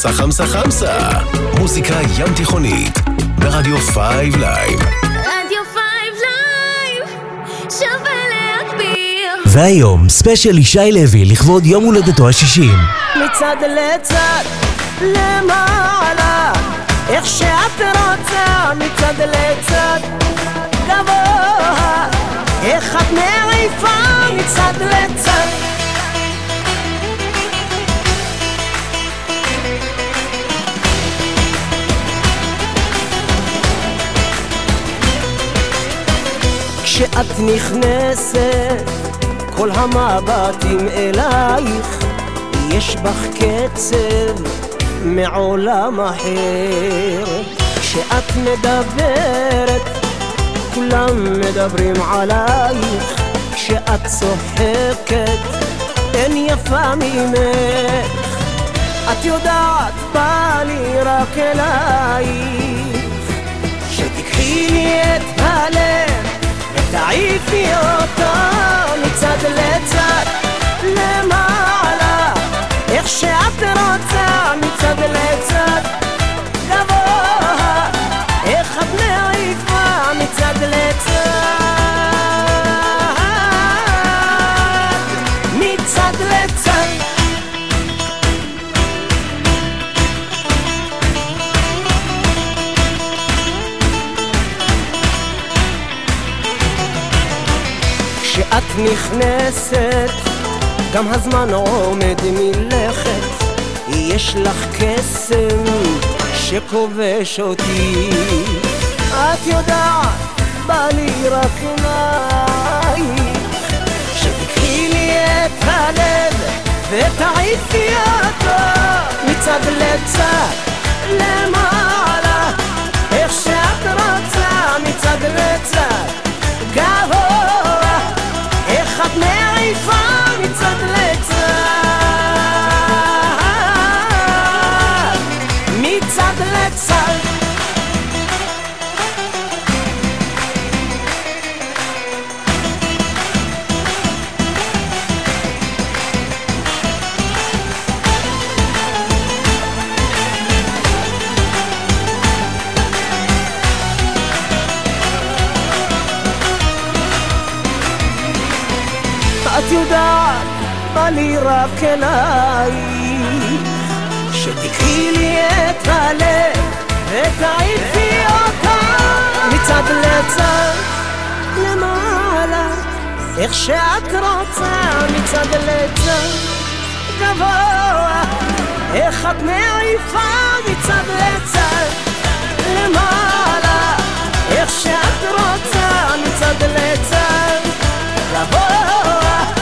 חמסה חמסה חמסה. מוזיקה ים תיכונית, ברדיו five live. רדיו five live, שווה להגביר. והיום, ספיישל ישי לוי לכבוד יום הולדתו השישים. מצד לצד, למעלה, איך שאת רוצה, מצד לצד, גבוה, איך את מעיפה מצד לצד. כשאת נכנסת, כל המבטים אלייך, יש בך קצב מעולם אחר. כשאת מדברת, כולם מדברים עלייך. כשאת צוחקת, אין יפה ממך. את יודעת, בא לי רק אלייך. שתיקחי לי את הלב ותעיפי אותו מצד לצד למעלה איך שאת רוצה מצד לצד נכנסת, גם הזמן עומד מלכת. יש לך קסם שכובש אותי. את יודעת, בא לי רק אלייך. שתקחי לי את הלב ותעיפי אותו מצד לצד למעלה. איך שאת רוצה מצד לצד גבוה מעיפה מצד לצד לי רק אלייך שתקחי לי את הלב ותעיפי אותה מצד לצד למעלה איך שאת רוצה מצד לצד גבוה איך את מעיפה מצד לצד למעלה איך שאת רוצה מצד לצד גבוה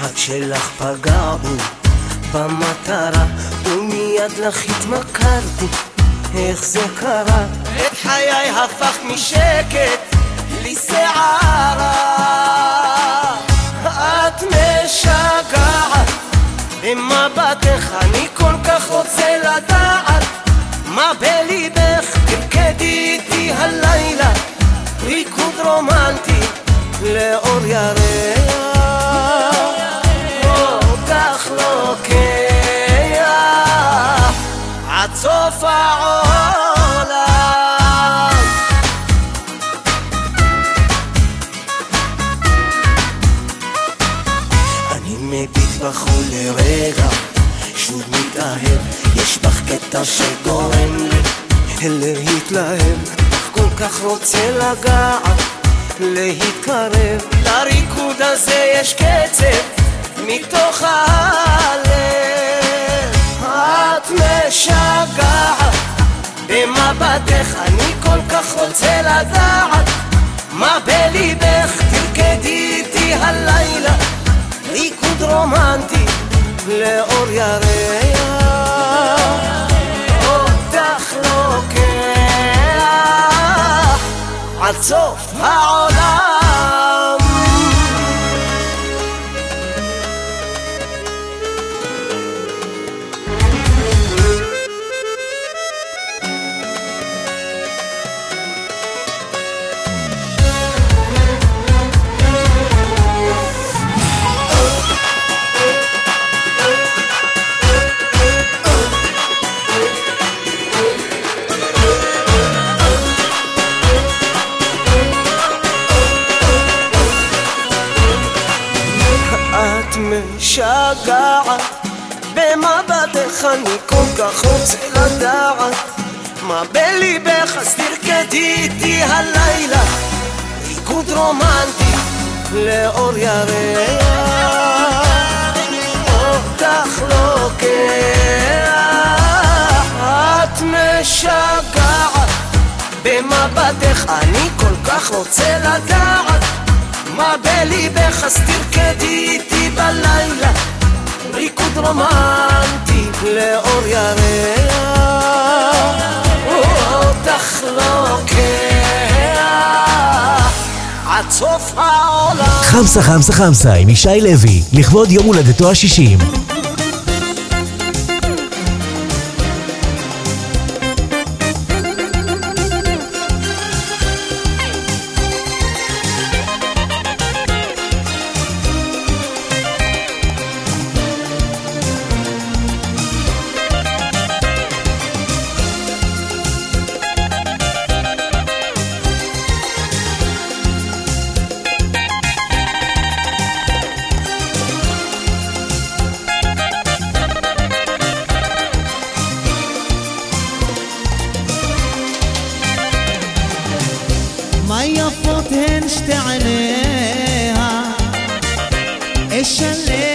המשחק שלך פגע בו. במטרה ומיד לך התמכרתי. איך זה קרה? את חיי הפך משקט לסערה. את משגעת. במבטך אני כל כך רוצה לדעת מה בליבך תרקדי איתי הלילה. ריקוד רומנטי לאור ירח. סוף העולם. אני מביט בחול לרגע, שוב מתאהב, יש בך קטע שגורם לי להתלהב, אך כל כך רוצה לגעת, להתקרב, לריקוד הזה יש קצב מתוך הלב. את משגעת, במבטך אני כל כך רוצה לדעת, מה בליבך תרקדי איתי הלילה, ריקוד רומנטי לאור ירח, אותך לוקח. עד סוף העולם. כך רוצה לדעת מה בליבך אז תרקדי איתי בלילה. ריקוד רומנטי לאור ירח. אותך לוקח עד סוף העולם. חמסה חמסה חמסה עם ישי לוי, לכבוד יום הולדתו השישים. يفوتهن اشتعليها. الشلة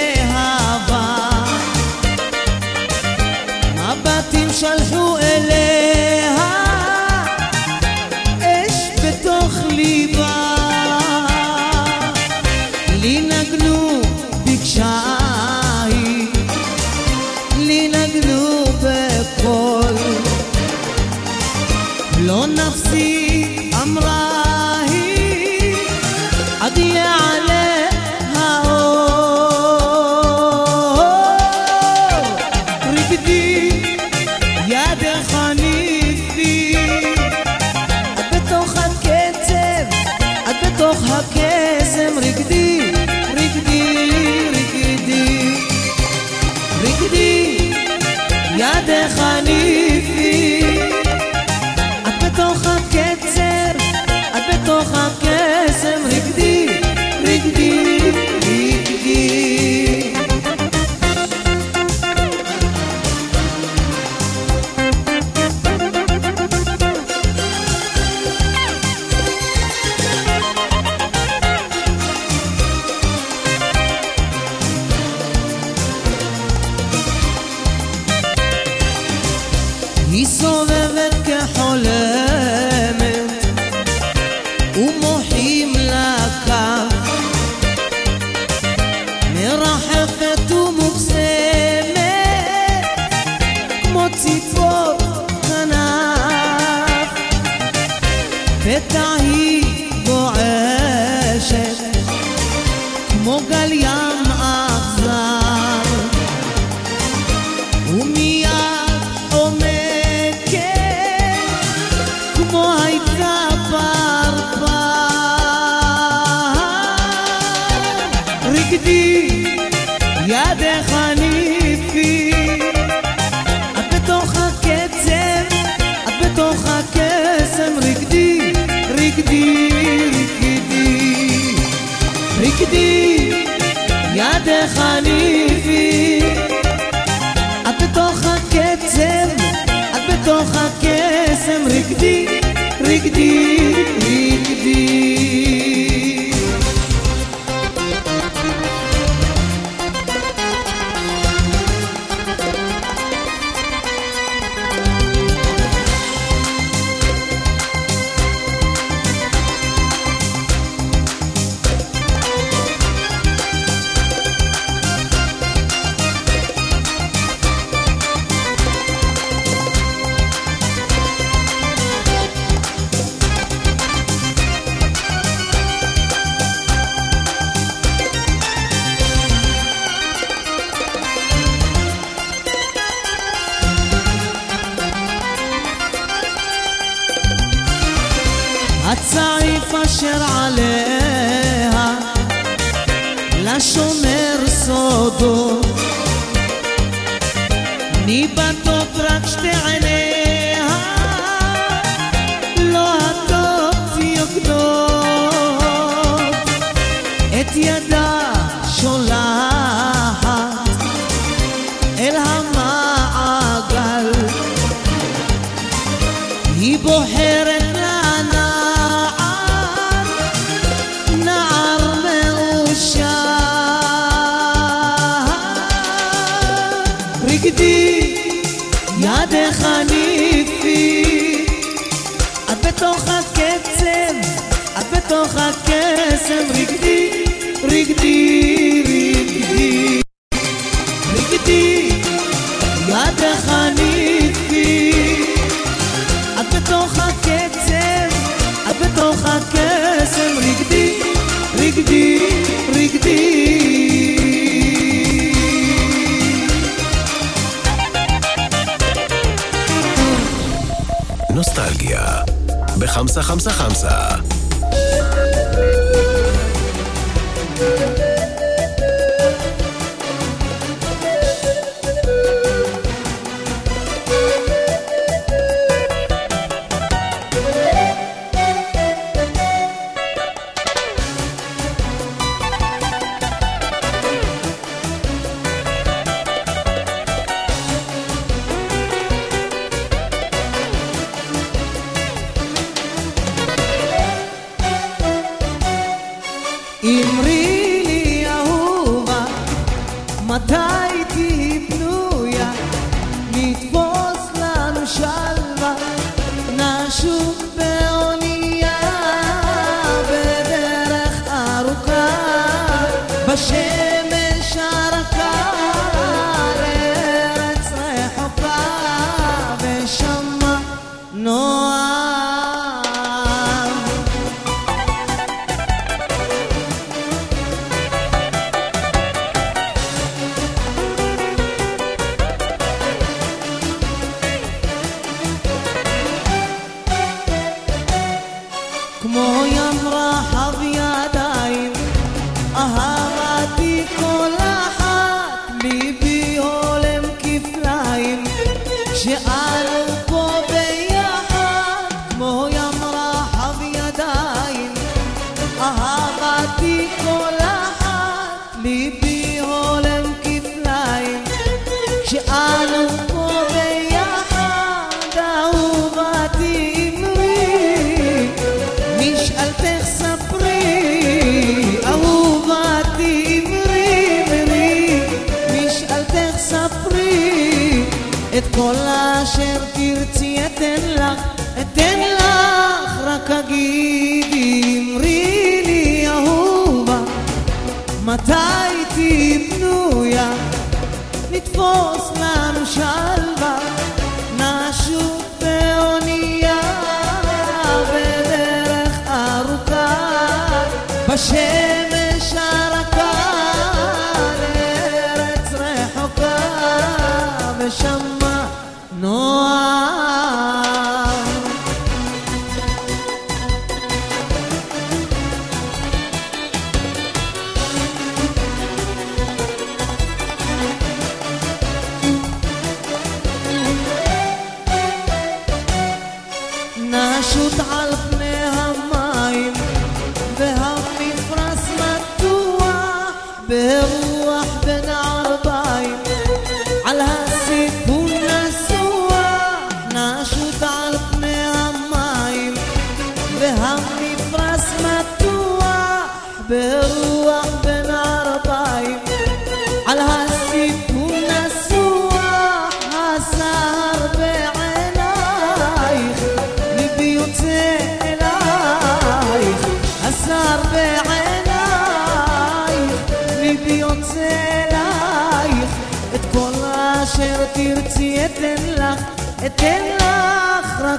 555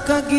לך רק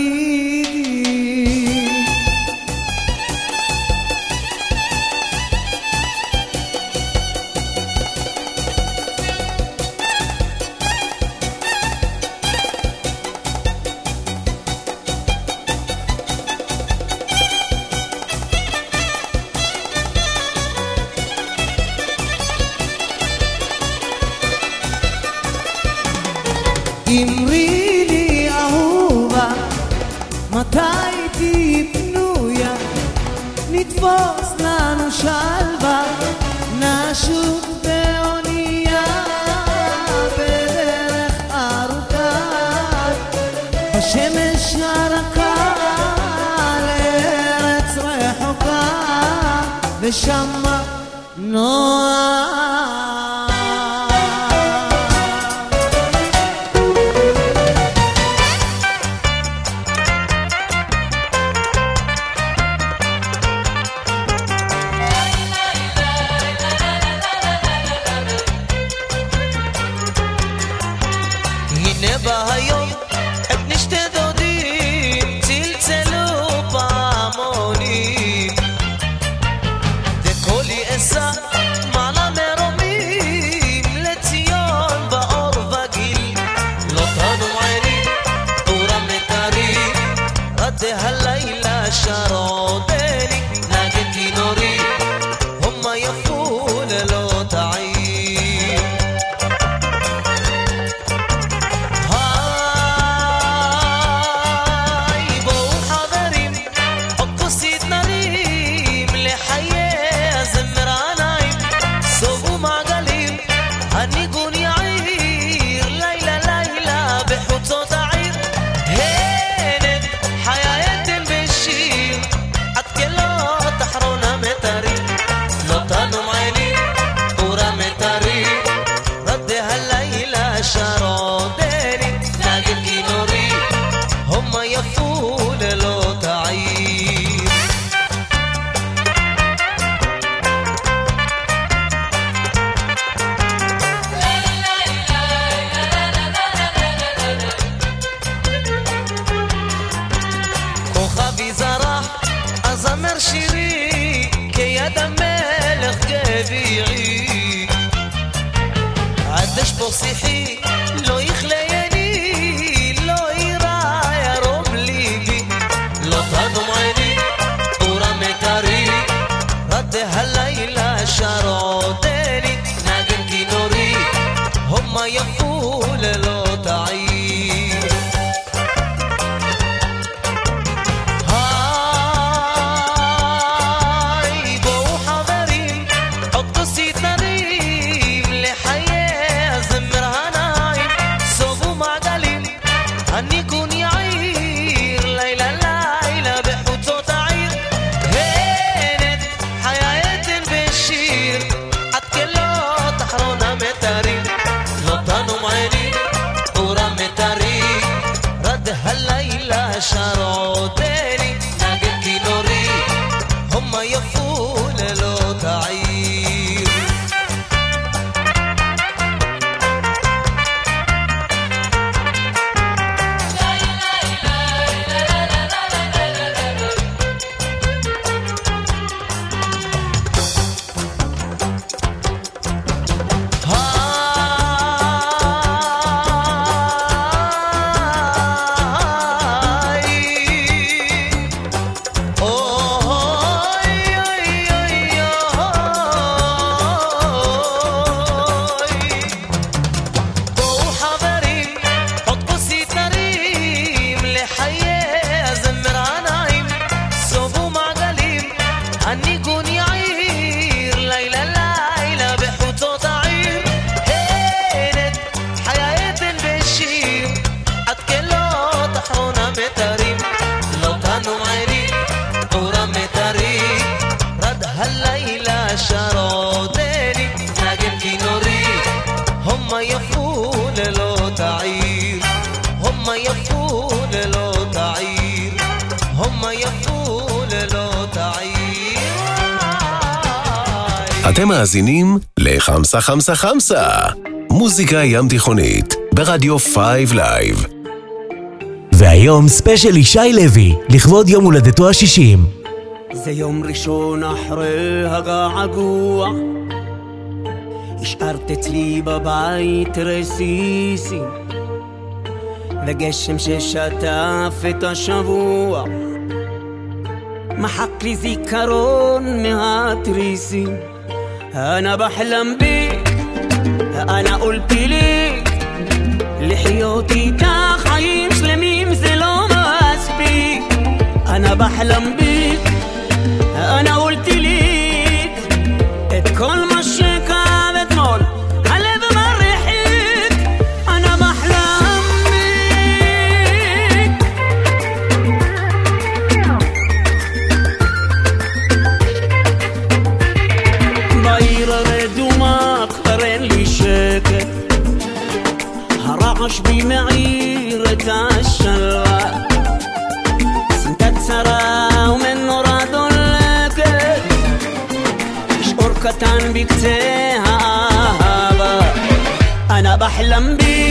אתם מאזינים לחמסה חמסה חמסה, מוזיקה ים תיכונית, ברדיו five live. והיום ספיישל ישי לוי, לכבוד יום הולדתו השישים. זה יום ראשון אחרי הגעגוע, השארת אצלי בבית רסיסים, וגשם ששטף את השבוע. ما حق لي ذكرون مهاتريسي أنا بحلم بيك أنا قلت ليك لحياتي تا حيم زلو ما أسبيك أنا بحلم بيك أنا بحلم بيك.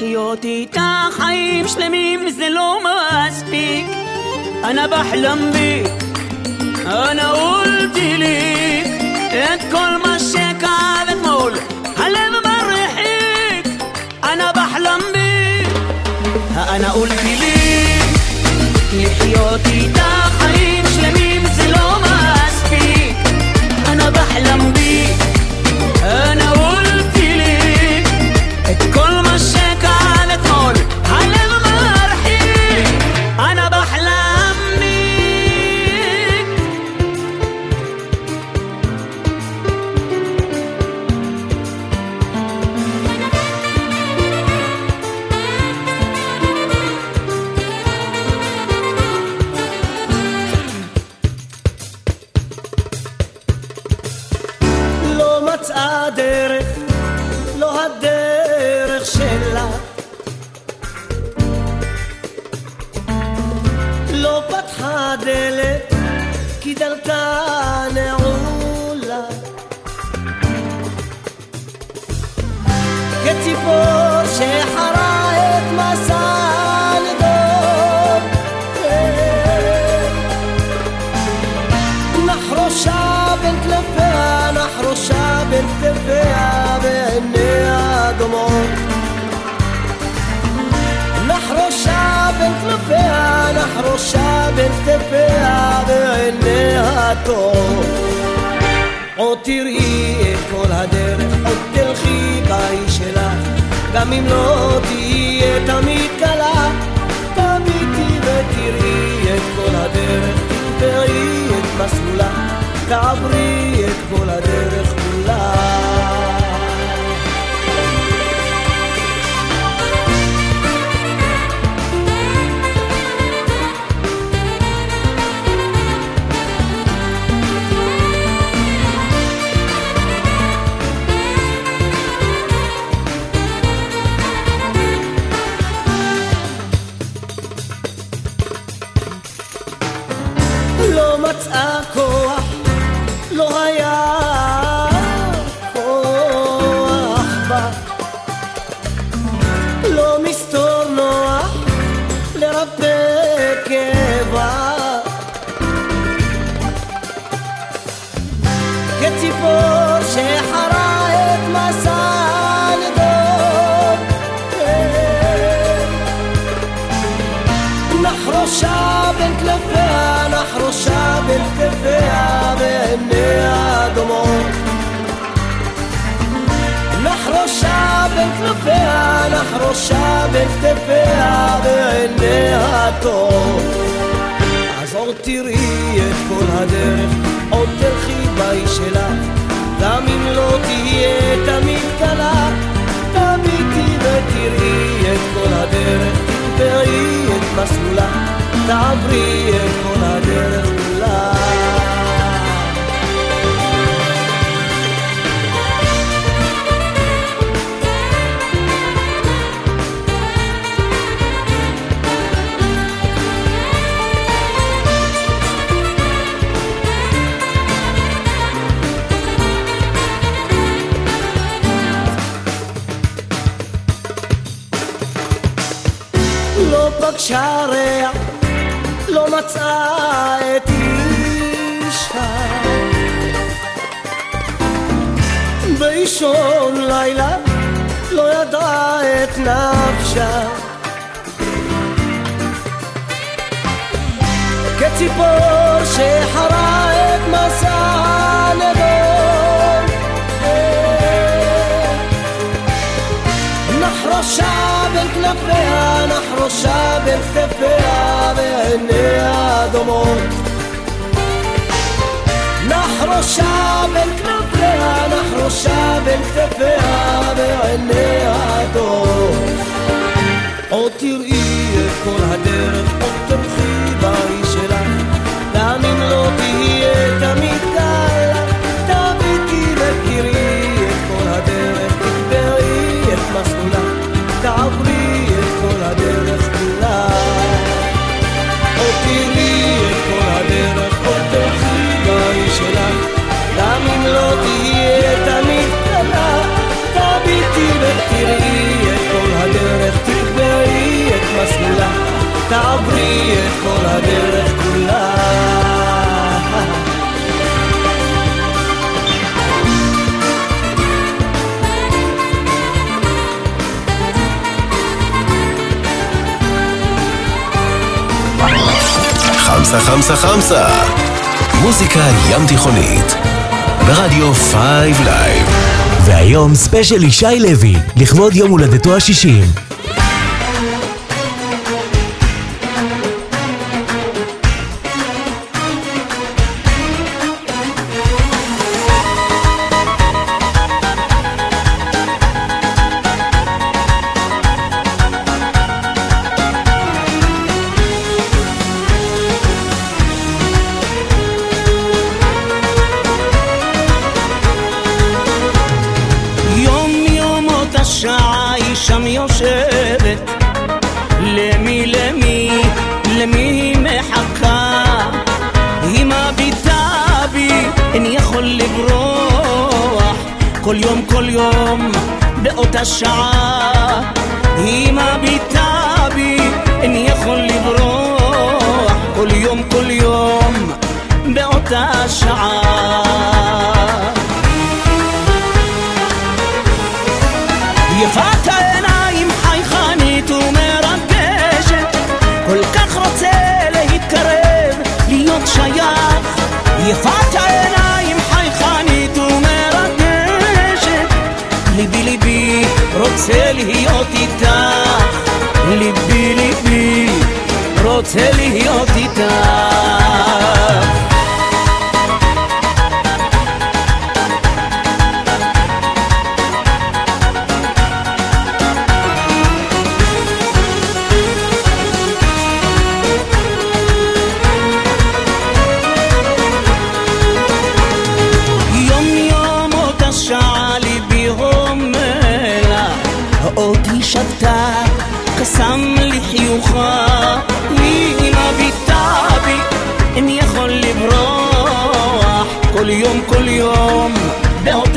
לחיות איתה חיים שלמים זה לא מספיק. אנא בחלם בי אנא אולתי לי. את כל מה שכאב אתמול, הלב מרחיק. אנא בחלם בי אנא אולתי לי. לחיות איתה חיים שלמים זה לא מספיק. אנא בחלם בי אנא נחרושה בין כתפיה ועיניה טוב. עוד תראי את כל הדרך, עוד תלכי באי שלך, גם אם לא תהיה תמיד קלה, תביטי ותראי את כל הדרך, תקבעי את מסלולה, תעברי את כל הדרך כולה. בין כנפיה, נחרושה בין כתפיה ועיניה טוב. אז עוד תראי את כל הדרך, עוד תלכי באי שלך, גם אם לא תהיה תמיד קלה, תביטי ותראי את כל הדרך, תקבעי את מסלולה, תעברי את כל חמסה חמסה חמסה. מוזיקה ים תיכונית. ברדיו five live. והיום ספיישל ישי לוי, לכבוד יום הולדתו השישים shine. te.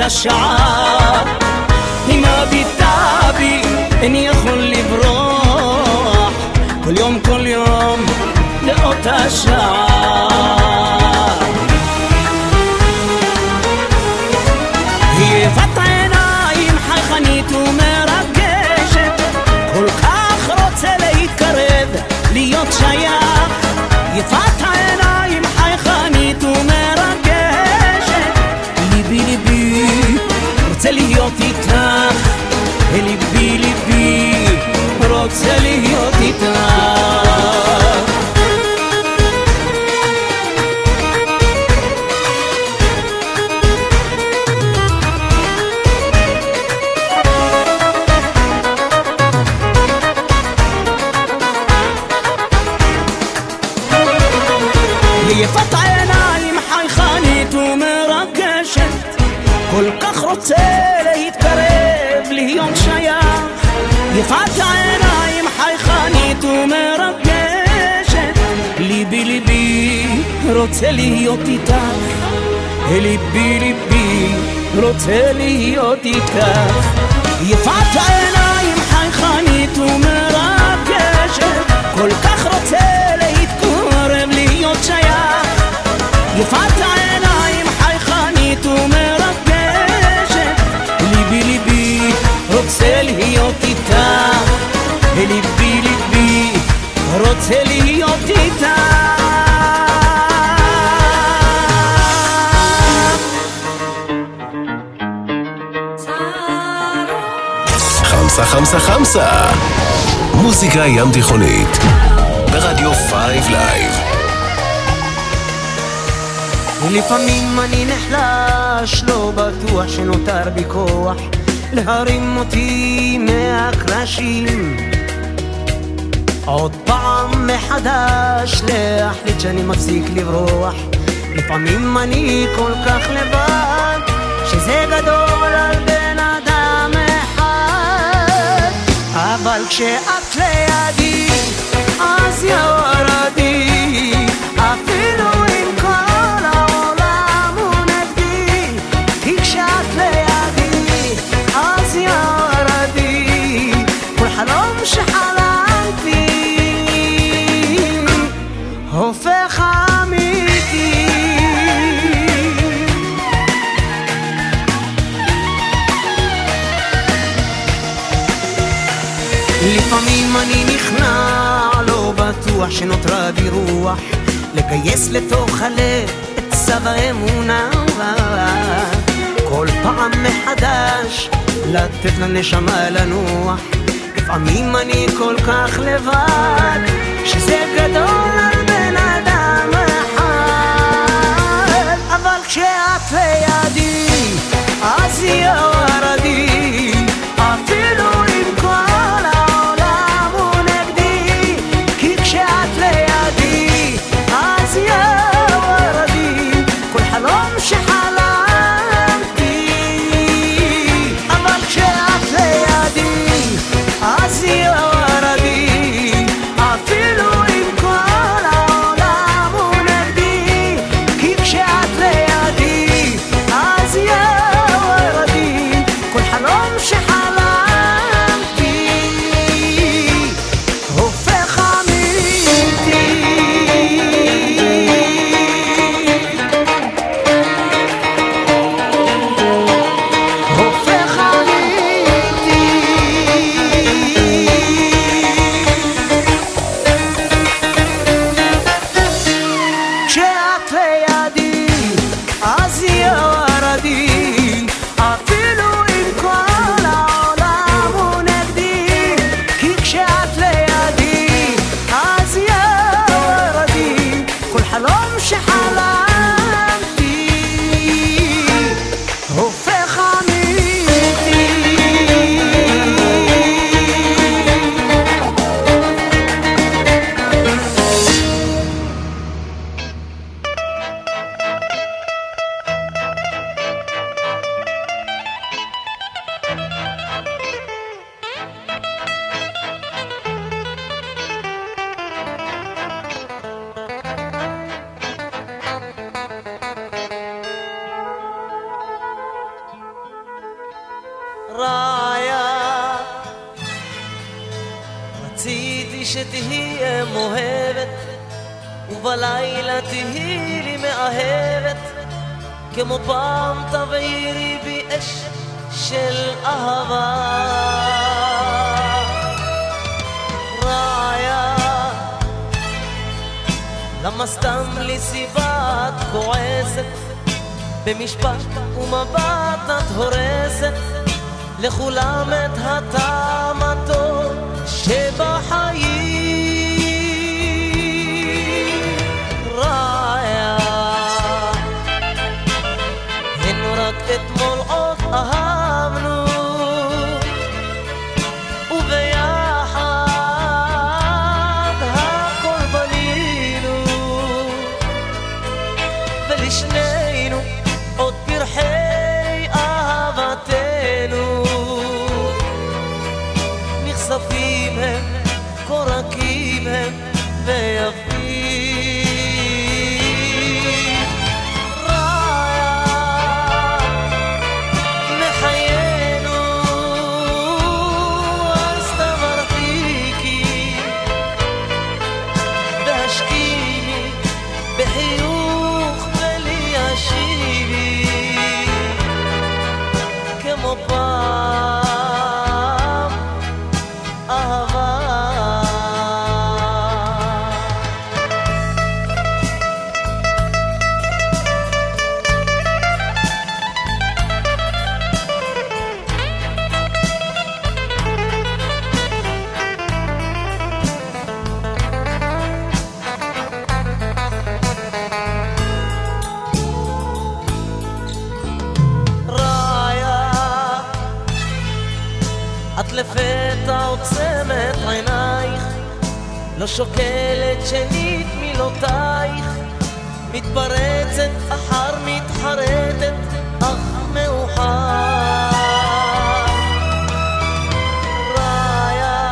השעה היא מביטה בי, איני יכול לברוח. כל יום כל יום לאותה שעה היא יפת עיניים חייכנית ומרגשת כל כך רוצה להתקרב, להיות שייך. יפת איתך, ליבי ליבי רוצה להיות איתך. רוצה להיות איתך, ליבי ליבי רוצה להיות איתך. יפת העיניים חייכנית ומרגשת, כל כך רוצה חמסה חמסה. מוזיקה ים תיכונית. ברדיו 5 live. ולפעמים אני נחלש, לא בטוח שנותר בי כוח להרים אותי מהקרשים. עוד פעם מחדש להחליט שאני מפסיק לברוח. לפעמים אני כל כך לבד, שזה גדול על בן אבל כשאת לידי, אז יורדי, אפילו אם כל העולם הוא נגדי, כי כשאת לידי, אז יורדי, כל חלום שחלמתי, לפעמים אני נכנע, לא בטוח שנותרה בי רוח לגייס לתוך הלב את צו האמונה כל פעם מחדש לתת לנשמה לנוח לפעמים אני כל כך לבד שזה גדול על בן אדם אחד. אבל כשאת לידי רעיה, רציתי שתהיה מאוהבת, ובלילה תהיי לי מאהבת, כמו פעם תבעירי בי אש של אהבה. רעיה, למה סתם לי סיבה את כועסת? במשפט ומבט את הורסת לכולם את הטעם הטוב שבחיים לא שוקלת שנית מילותייך, מתפרצת אחר מתחרטת, אך מאוחר. ראיה,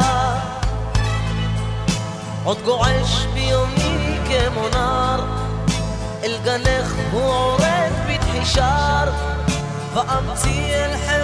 עוד גועש ביומי כמו נער, אל גנך הוא עורק בתחישר, ואמציא אל חלקך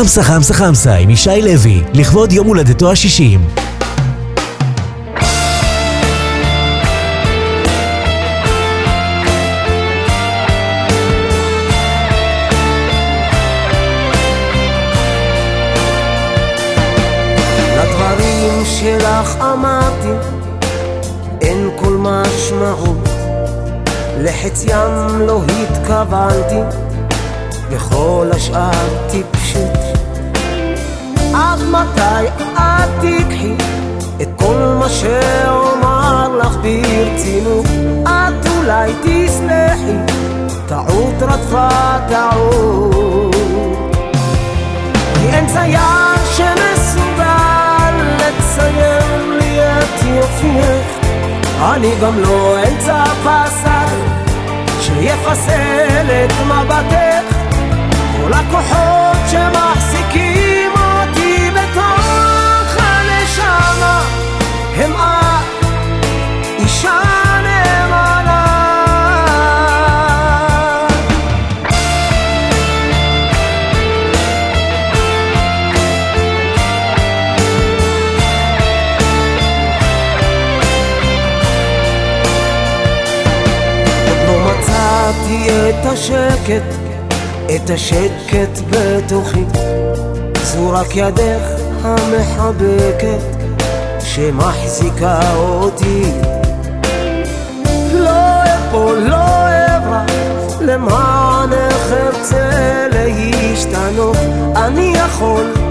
חמסה חמסה חמסה עם ישי לוי, לכבוד יום הולדתו השישים. לדברים שלך אמרתי, לא התכוונתי, וכל השאר טיפשות. מתי את תיקחי את כל מה שאומר לך ברצינות? את אולי תסלחי, טעות רדפה טעות. כי אין צייר שמסוגל לצייר לי את יופייך אני גם לא אמצע פסק שיחסל את מבטך כל הכוחות שמחזיקים את השקט, את השקט בתוכי. זו רק ידך המחבקת שמחזיקה אותי. לא אפול, לא אברח, למענך ארצה להשתנות. אני יכול,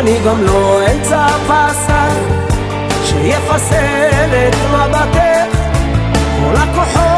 אני גם לא אמצע פסק שיחסל את מבטך. כל הכוחות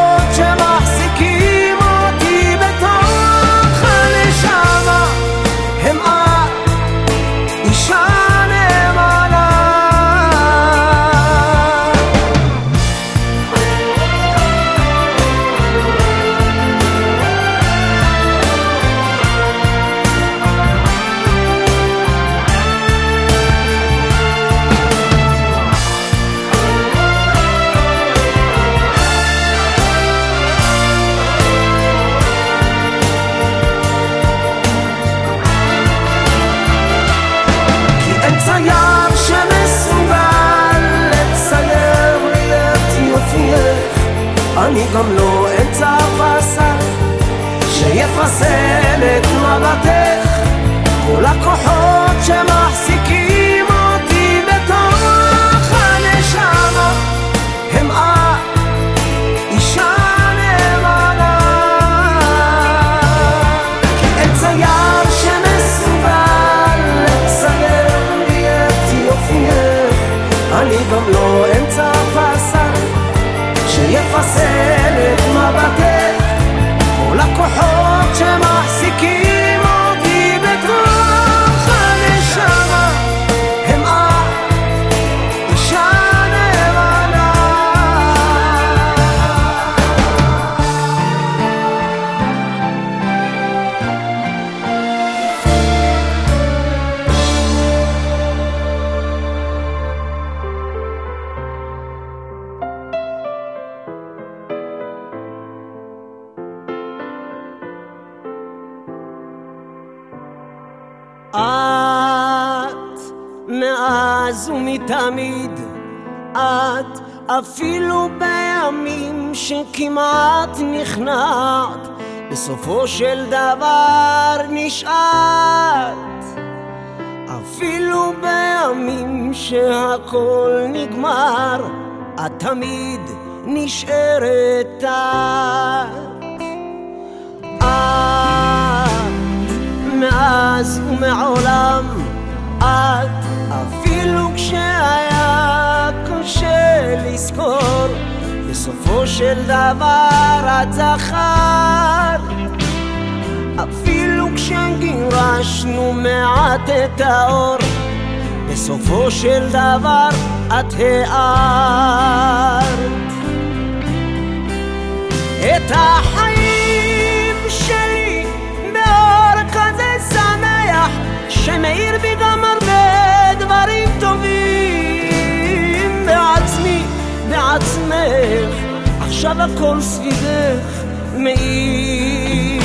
אני גם לא אמצע פסק שיפסל את מבטך כל הכוחות שמחזיקים אותי בתוך הנשמה. הם את, אישה נאמנה צייר שמסוגל לצייר לי את יופייך אני גם לא אמצע ומתמיד, את אפילו בימים שכמעט נכנעת, בסופו של דבר נשארת. אפילו בימים שהכל נגמר, את תמיד נשארת את. את מאז ומעולם, את כשהיה קשה לזכור, בסופו של דבר את זכרת. אפילו כשגירשנו מעט את האור, בסופו של דבר את הארת. את החיים שלי באור כזה שמח, שמאיר בי גם הרבה דברים טובים בעצמי, בעצמך, עכשיו הכל סביבך מאיר.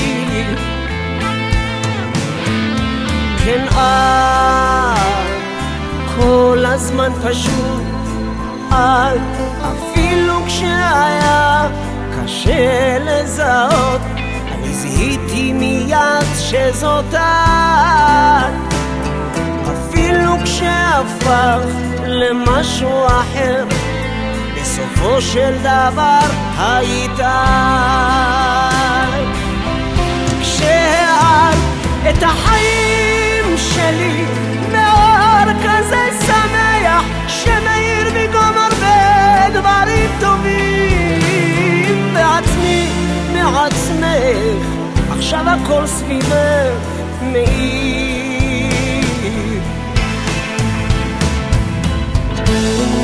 כן את, כל הזמן פשוט, את, אפילו כשהיה קשה לזהות, אני זיהיתי מיד שזאת את, כשהפך למשהו אחר, בסופו של דבר היית. כשאת את החיים שלי באור כזה שמח שמאיר גם הרבה דברים טובים בעצמי, מעצמך עכשיו הכל סביבך מאיר you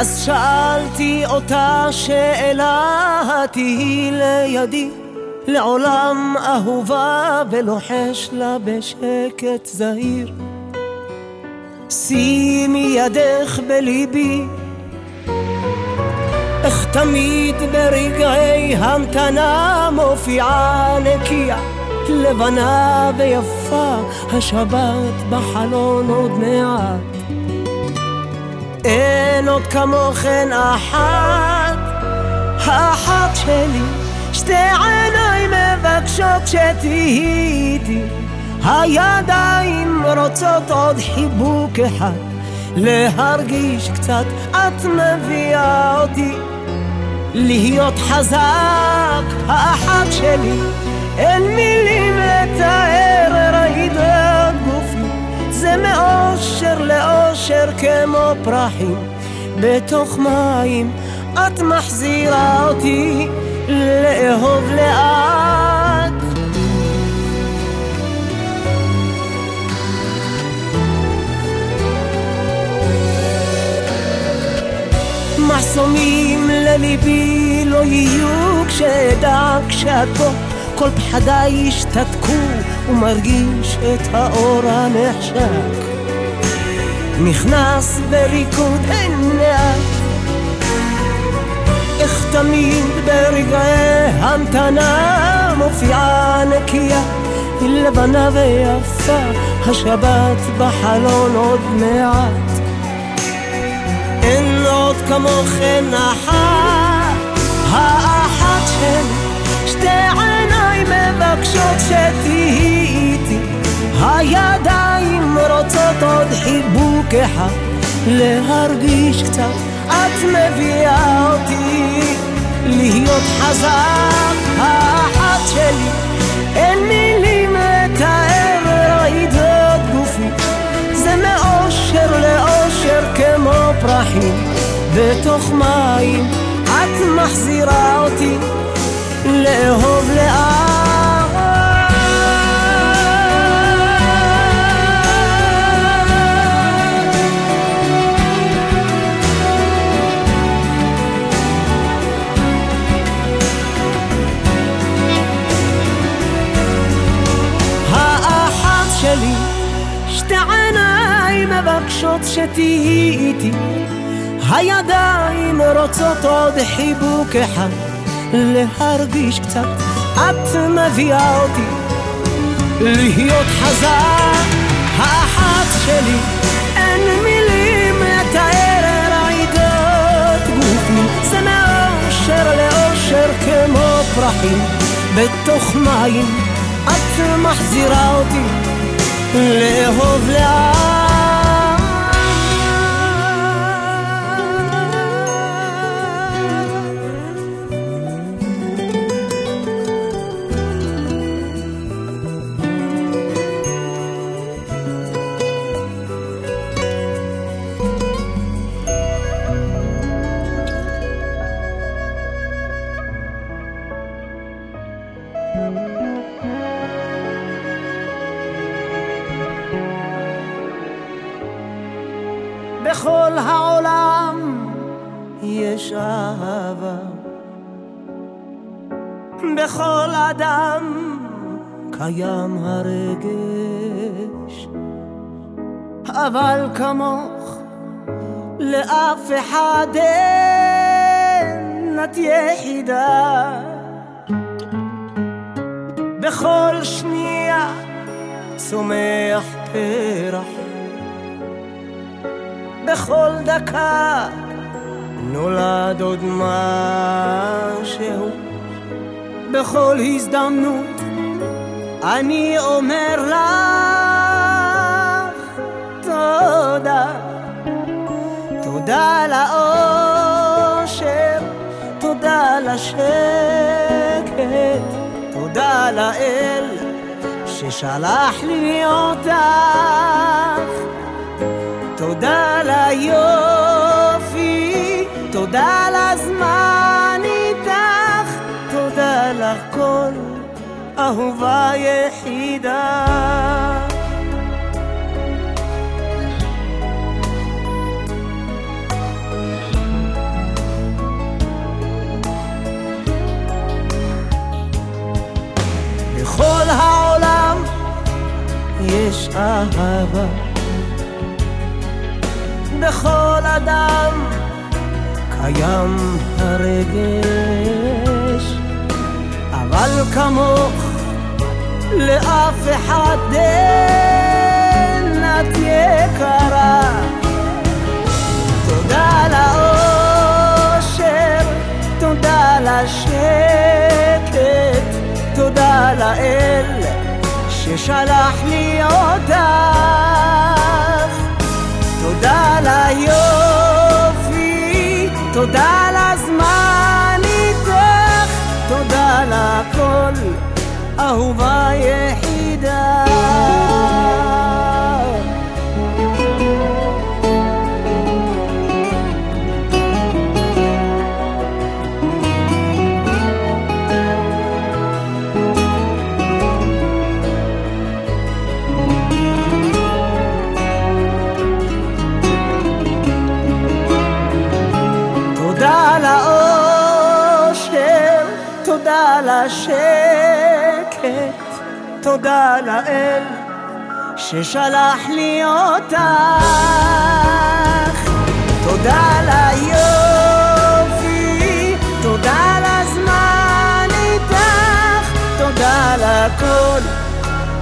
אז שאלתי אותה שאלה, תהי לידי, לעולם אהובה ולוחש לה בשקט זהיר. שימי ידך בליבי, איך תמיד ברגעי המתנה מופיעה נקייה, לבנה ויפה, השבת בחלון עוד מעט. אין עוד כמוכן אחת, האחת שלי, שתי עיניים מבקשות שתהיי איתי, הידיים רוצות עוד חיבוק אחד, להרגיש קצת את מביאה אותי, להיות חזק, האחת שלי, אין מילים לתאר גופי, זה מאושר לאושר כמו פרחים בתוך מים, את מחזירה אותי לאהוב לאט. מחסומים לליבי לא יהיו כשאדע כשאת פה כל פחדיי ישתתקו ומרגיש את האור הנחשק נכנס בריקוד לאט איך תמיד ברגעי המתנה מופיעה נקייה, היא לבנה ויפה, השבת בחלון עוד מעט. אין עוד כמוכן אחת, האחת שלי, מבקשות שתהיי איתי, הידיים רוצות עוד חיבוק אחד, להרגיש קצת, את מביאה אותי להיות חזק, האחת שלי, אין מילים לתאר רעידות גופי, זה מאושר לאושר כמו פרחים. בתוך מים, את מחזירה אותי לאהוב לאט. מבקשות שתהיי איתי, הידיים רוצות עוד חיבוק אחד, להרגיש קצת, את מביאה אותי. להיות חזק, האחת שלי, אין מילים לתאר רעידות גופי, זה מאושר לאושר כמו פרחים. בתוך מים, את מחזירה אותי לאהוב לאט. בכל העולם יש אהבה. בכל אדם קיים הרגש, אבל כמוך לאף אחד אין, את יחידה. בכל שנייה צומח פרח בכל דקה. נולד עוד משהו. בכל הזדמנות אני אומר לך תודה. תודה לאושר תודה לשקט תודה לאל ששלח לי אותך תודה ליופי, תודה לזמן איתך, תודה לך כל אהובה יחידה. בכל העולם יש אהבה. בכל אדם קיים הרגש, אבל כמוך לאף אחד אין את יקרה. תודה לאושר, תודה לשקט, תודה לאל ששלח לי אותך. תודה ליופי, תודה לזמן איתך, תודה לכל, אהובה יחידה. תודה לשקט, תודה לאל ששלח לי אותך. תודה ליופי, תודה לזמן הכל,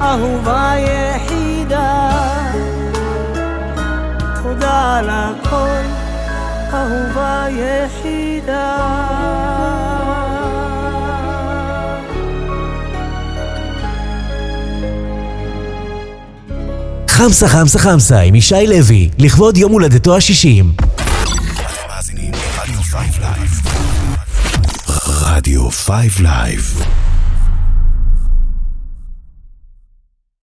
אהובה יחידה. תודה על הכל, אהובה יחידה. חמסה חמסה חמסה עם ישי לוי, לכבוד יום הולדתו השישים. מאזינים לרדיו 5 live. רדיו 5 live.